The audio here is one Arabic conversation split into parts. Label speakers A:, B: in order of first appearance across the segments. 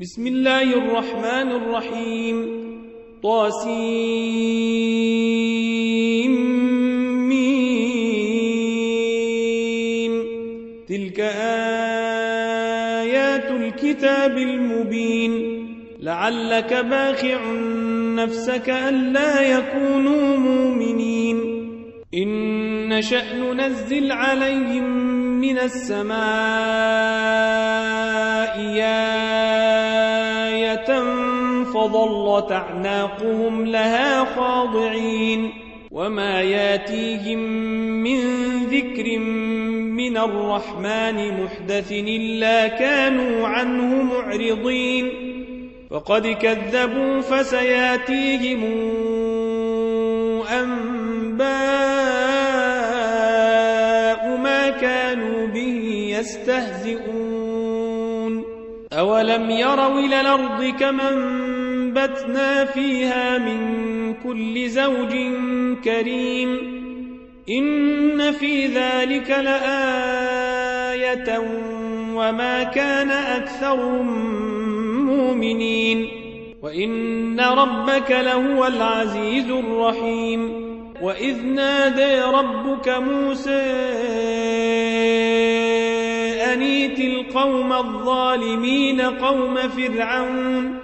A: بسم الله الرحمن الرحيم طاسيم تلك آيات الكتاب المبين لعلك باخع نفسك ألا يكونوا مؤمنين إن نشأ ننزل عليهم من السماء آية فظلت أعناقهم لها خاضعين وما ياتيهم من ذكر من الرحمن محدث إلا كانوا عنه معرضين فقد كذبوا فسياتيهم أنباء ما كانوا به يستهزئون. أولم يروا إلى الأرض كما أنبتنا فيها من كل زوج كريم. إن في ذلك لآية وما كان أكثرهم مؤمنين. وإن ربك لهو العزيز الرحيم. وإذ نادى ربك موسى أنيت القوم الظالمين قوم فرعون؟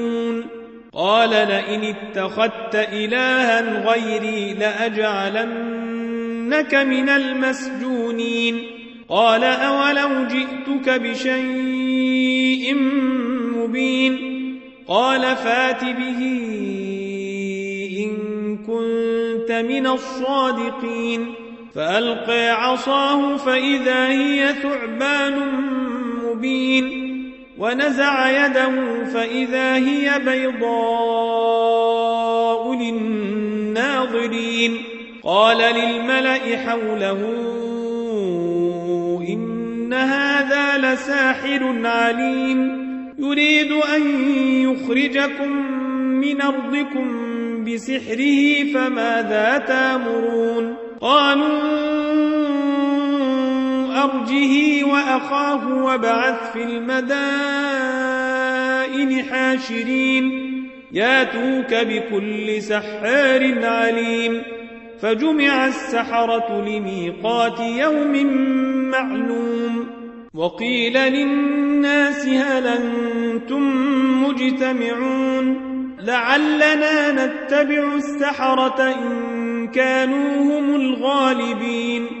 A: قال لئن اتخذت إلها غيري لأجعلنك من المسجونين. قال أولو جئتك بشيء مبين. قال فات به إن كنت من الصادقين. فألقى عصاه فإذا هي ثعبان مبين. ونزع يده فإذا هي بيضاء للناظرين. قال للملأ حوله إن هذا لساحر عليم. يريد أن يخرجكم من أرضكم بسحره فماذا تأمرون؟ قالوا أرجه وأخاه وبعث في المدائن حاشرين. ياتوك بكل سحار عليم. فجمع السحرة لميقات يوم معلوم. وقيل للناس هل أنتم مجتمعون؟ لعلنا نتبع السحرة إن كانوا هم الغالبين.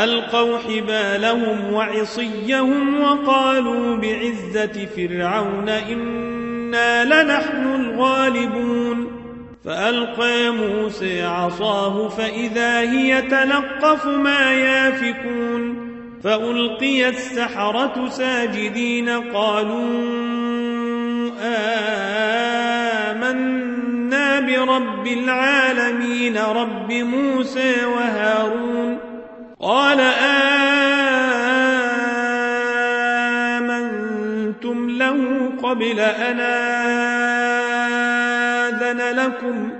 A: فألقوا حبالهم وعصيهم وقالوا بعزة فرعون إنا لنحن الغالبون. فألقى موسى عصاه فإذا هي تلقف ما يافكون. فألقي السحرة ساجدين قالوا آمنا برب العالمين رب موسى وهارون. قال آمنتم له قبل أن آذن لكم.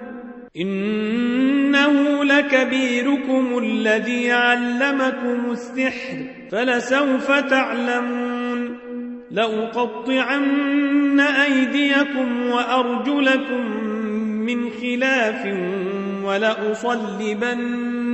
A: إنه لكبيركم الذي علمكم السحر فلسوف تعلمون. لأقطعن أيديكم وأرجلكم من خلاف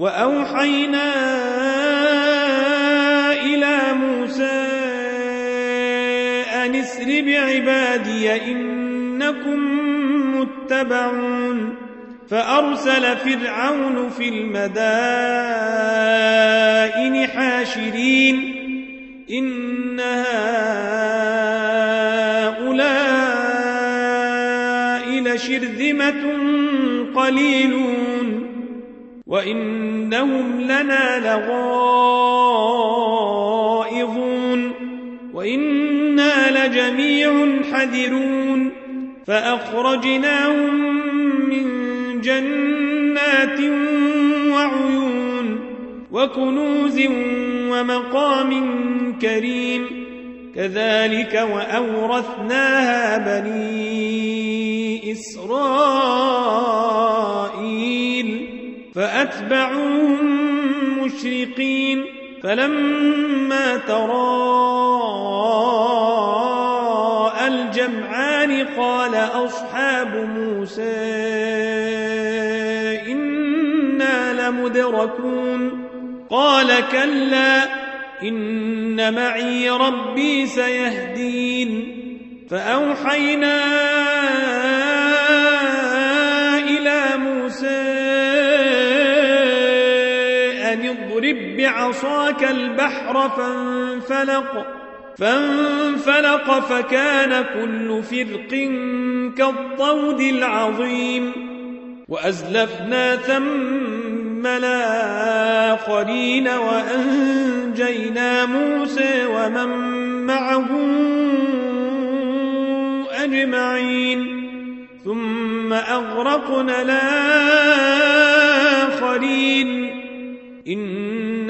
A: وأوحينا إلى موسى أن اسر بعبادي إنكم متبعون فأرسل فرعون في المدائن حاشرين إن هؤلاء لشرذمة قليلون وإنهم لنا لغائظون وإنا لجميع حذرون فأخرجناهم من جنات وعيون وكنوز ومقام كريم كذلك وأورثناها بني إسرائيل فأتبعوهم مشرقين فلما تراءى الجمعان قال أصحاب موسى إنا لمدركون قال كلا إن معي ربي سيهدين فأوحينا بعصاك البحر فانفلق فانفلق فكان كل فرق كالطود العظيم. وأزلفنا ثم الآخرين وأنجينا موسى ومن معه أجمعين. ثم أغرقنا الآخرين.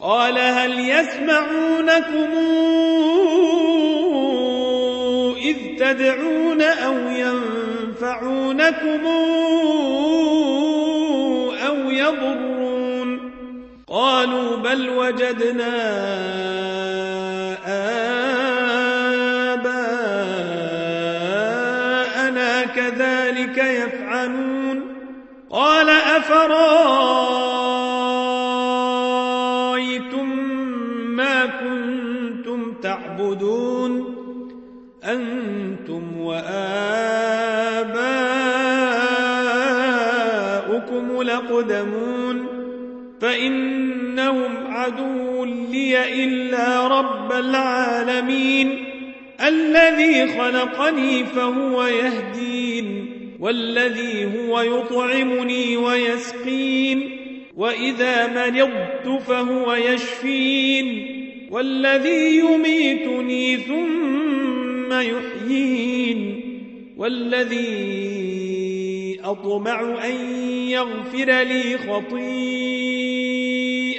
A: قال هل يسمعونكم إذ تدعون أو ينفعونكم أو يضرون؟ قالوا بل وجدنا آباءنا كذلك يفعلون. قال أفرأيتم إلا رب العالمين الذي خلقني فهو يهدين والذي هو يطعمني ويسقين وإذا مرضت فهو يشفين والذي يميتني ثم يحيين والذي أطمع أن يغفر لي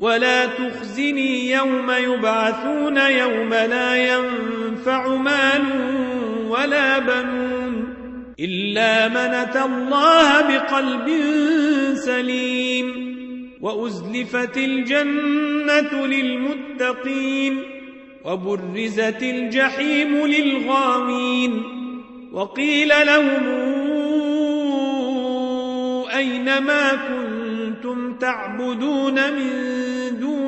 A: ولا تخزني يوم يبعثون يوم لا ينفع مال ولا بنون إلا من أتى الله بقلب سليم وأزلفت الجنة للمتقين وبرزت الجحيم للغاوين وقيل لهم أين ما كنتم تعبدون من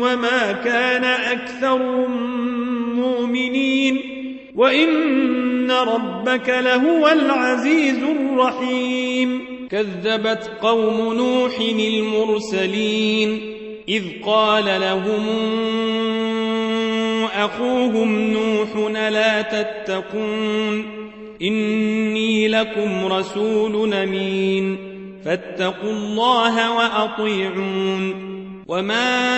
A: وما كان أكثر مؤمنين وإن ربك لهو العزيز الرحيم. كذبت قوم نوح المرسلين إذ قال لهم أخوهم نوح لا تتقون إني لكم رسول أمين فاتقوا الله وأطيعون وما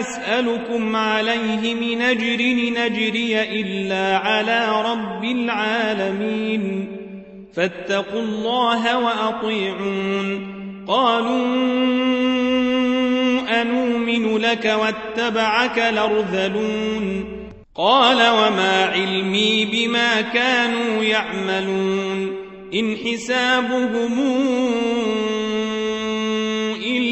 A: أسألكم عليه من أجر نجري إلا على رب العالمين فاتقوا الله وأطيعون قالوا أنؤمن لك واتبعك الأرذلون قال وما علمي بما كانوا يعملون إن حسابهم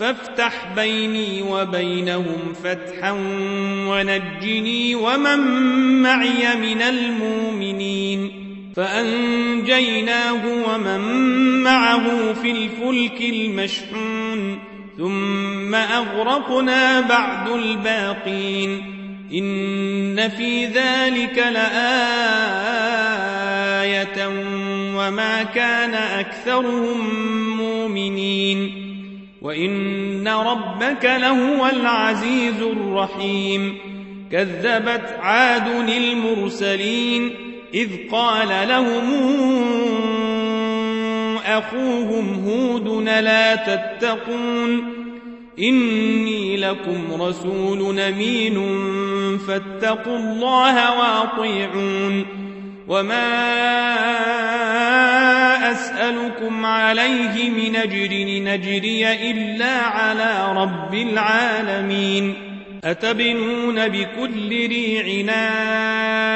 A: فافتح بيني وبينهم فتحا ونجني ومن معي من المؤمنين فأنجيناه ومن معه في الفلك المشحون ثم أغرقنا بعد الباقين إن في ذلك لآية وما كان أكثرهم مؤمنين وإن ربك لهو العزيز الرحيم كذبت عاد المرسلين إذ قال لهم أخوهم هود لا تتقون إني لكم رسول أمين فاتقوا الله واطيعون وما أسألكم عليه من أجر نجري إلا على رب العالمين أتبنون بكل ريع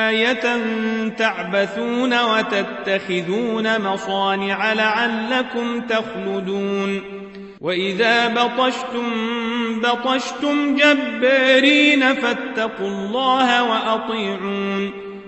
A: آية تعبثون وتتخذون مصانع لعلكم تخلدون وإذا بطشتم بطشتم جبارين فاتقوا الله وأطيعون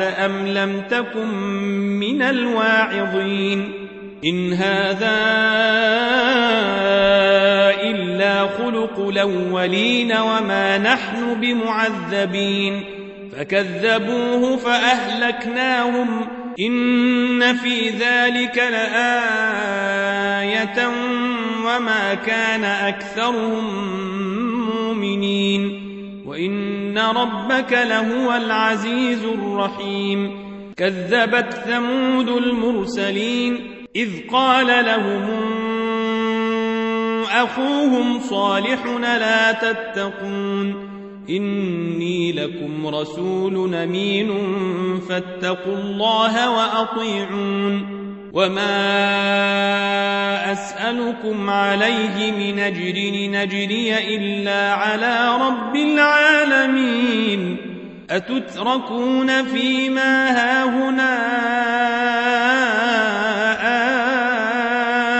A: أوعظت أم لم تكن من الواعظين إن هذا إلا خلق الأولين وما نحن بمعذبين فكذبوه فأهلكناهم إن في ذلك لآية وما كان أكثرهم مؤمنين وإن ربك لهو العزيز الرحيم. كذبت ثمود المرسلين إذ قال لهم أخوهم صالح لا تتقون. إني لكم رسول أمين فاتقوا الله وأطيعون. وما أسألكم عليه من أجر نجري إلا على رب العالمين. أتتركون فيما هاهنا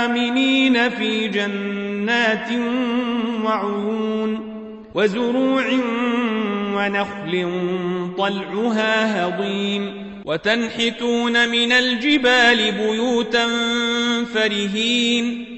A: آمنين في جنات وعيون وزروع ونخل طلعها هضيم. وتنحتون من الجبال بيوتا فرهين.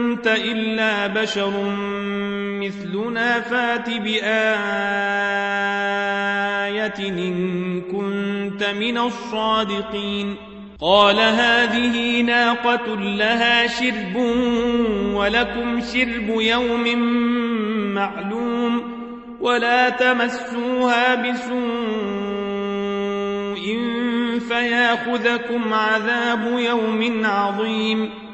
A: إلا بشر مثلنا فات بآية إن كنت من الصادقين. قال هذه ناقة لها شرب ولكم شرب يوم معلوم ولا تمسوها بسوء فياخذكم عذاب يوم عظيم.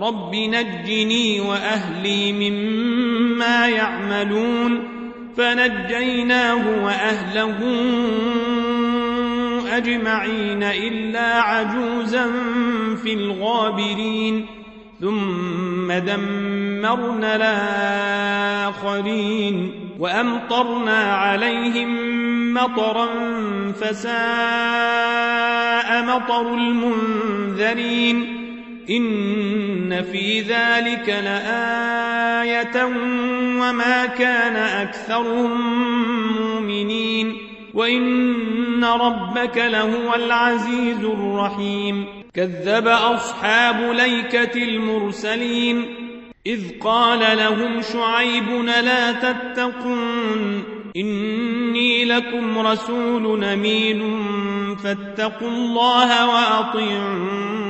A: رب نجني وأهلي مما يعملون فنجيناه وأهله أجمعين إلا عجوزا في الغابرين ثم دمرنا الآخرين وأمطرنا عليهم مطرا فساء مطر المنذرين إن في ذلك لآية وما كان أكثرهم مؤمنين وإن ربك لهو العزيز الرحيم كذب أصحاب ليكة المرسلين إذ قال لهم شعيب لا تتقون إني لكم رسول أمين فاتقوا الله وأطيعون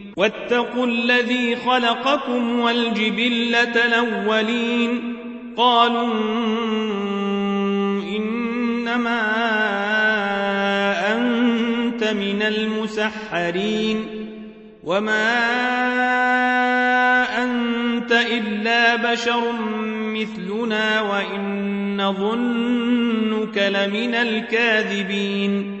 A: واتقوا الذي خلقكم والجبلة الأولين. قالوا إنما أنت من المسحرين. وما أنت إلا بشر مثلنا وإن ظنك لمن الكاذبين.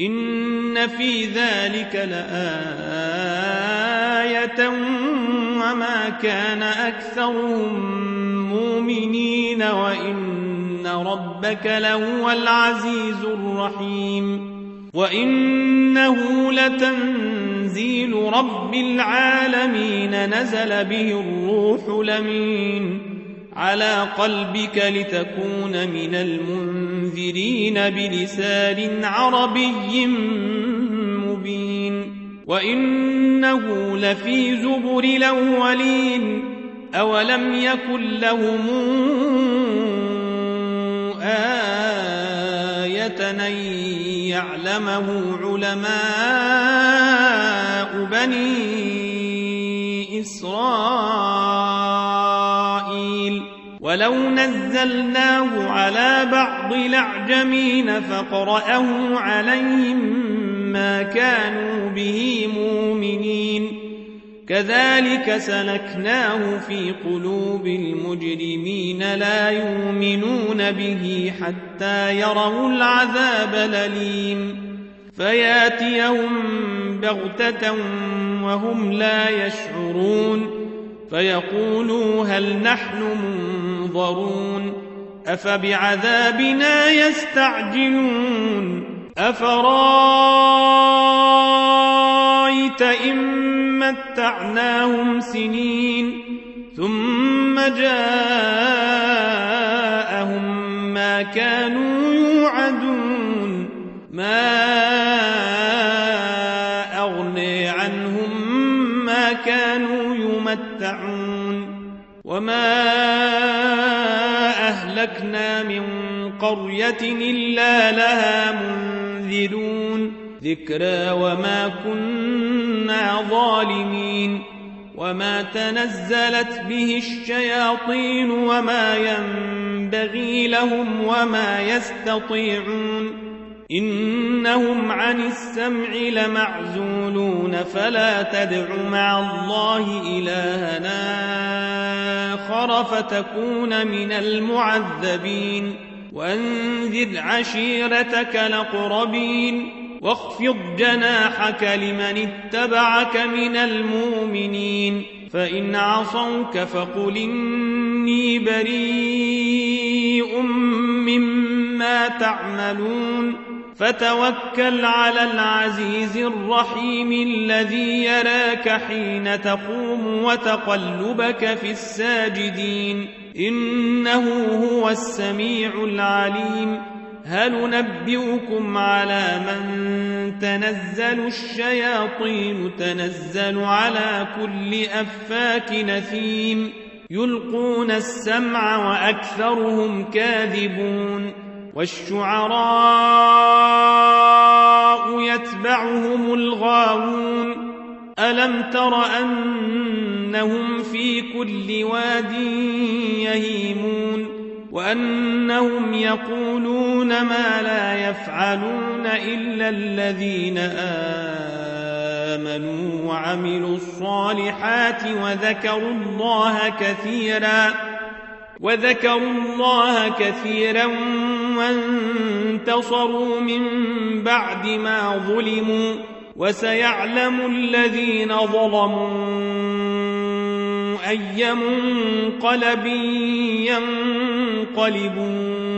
A: إن في ذلك لآية وما كان أكثرهم مؤمنين وإن ربك لهو العزيز الرحيم وإنه لتنزيل رب العالمين نزل به الروح لمين على قلبك لتكون من المنذرين بلسان عربي مبين. وإنه لفي زبر الأولين. أولم يكن لهم آية أن يعلمه علماء بني إسرائيل؟ ولو نزلناه على بعض الأعجمين فقرأه عليهم ما كانوا به مؤمنين. كذلك سلكناه في قلوب المجرمين لا يؤمنون به حتى يروا العذاب الأليم. فياتيهم بغتة وهم لا يشعرون. فيقولوا هل نحن منظرون أفبعذابنا يستعجلون أفرأيت إن متعناهم سنين ثم جاءهم إلا لها منذرون. ذكرى وما كنا ظالمين. وما تنزلت به الشياطين وما ينبغي لهم وما يستطيعون. إنهم عن السمع لمعزولون. فلا تدع مع الله إلهنا آخر فتكون من المعذبين. وانذر عشيرتك لقربين واخفض جناحك لمن اتبعك من المؤمنين فإن عصوك فقل إني بريء مما تعملون فتوكل على العزيز الرحيم الذي يراك حين تقوم وتقلبك في الساجدين. إنه هو السميع العليم. هل نبئكم على من تنزل الشياطين؟ تنزل على كل أفاك نثيم. يلقون السمع وأكثرهم كاذبون. والشعراء يتبعهم الغاوون. ألم تر أنهم في كل واد يهيمون؟ وأنهم يقولون ما لا يفعلون إلا الذين آمنوا وعملوا الصالحات وذكروا الله كثيرا وذكروا الله كثيرا وانتصروا من بعد ما ظلموا وسيعلم الذين ظلموا أي منقلب ينقلبون.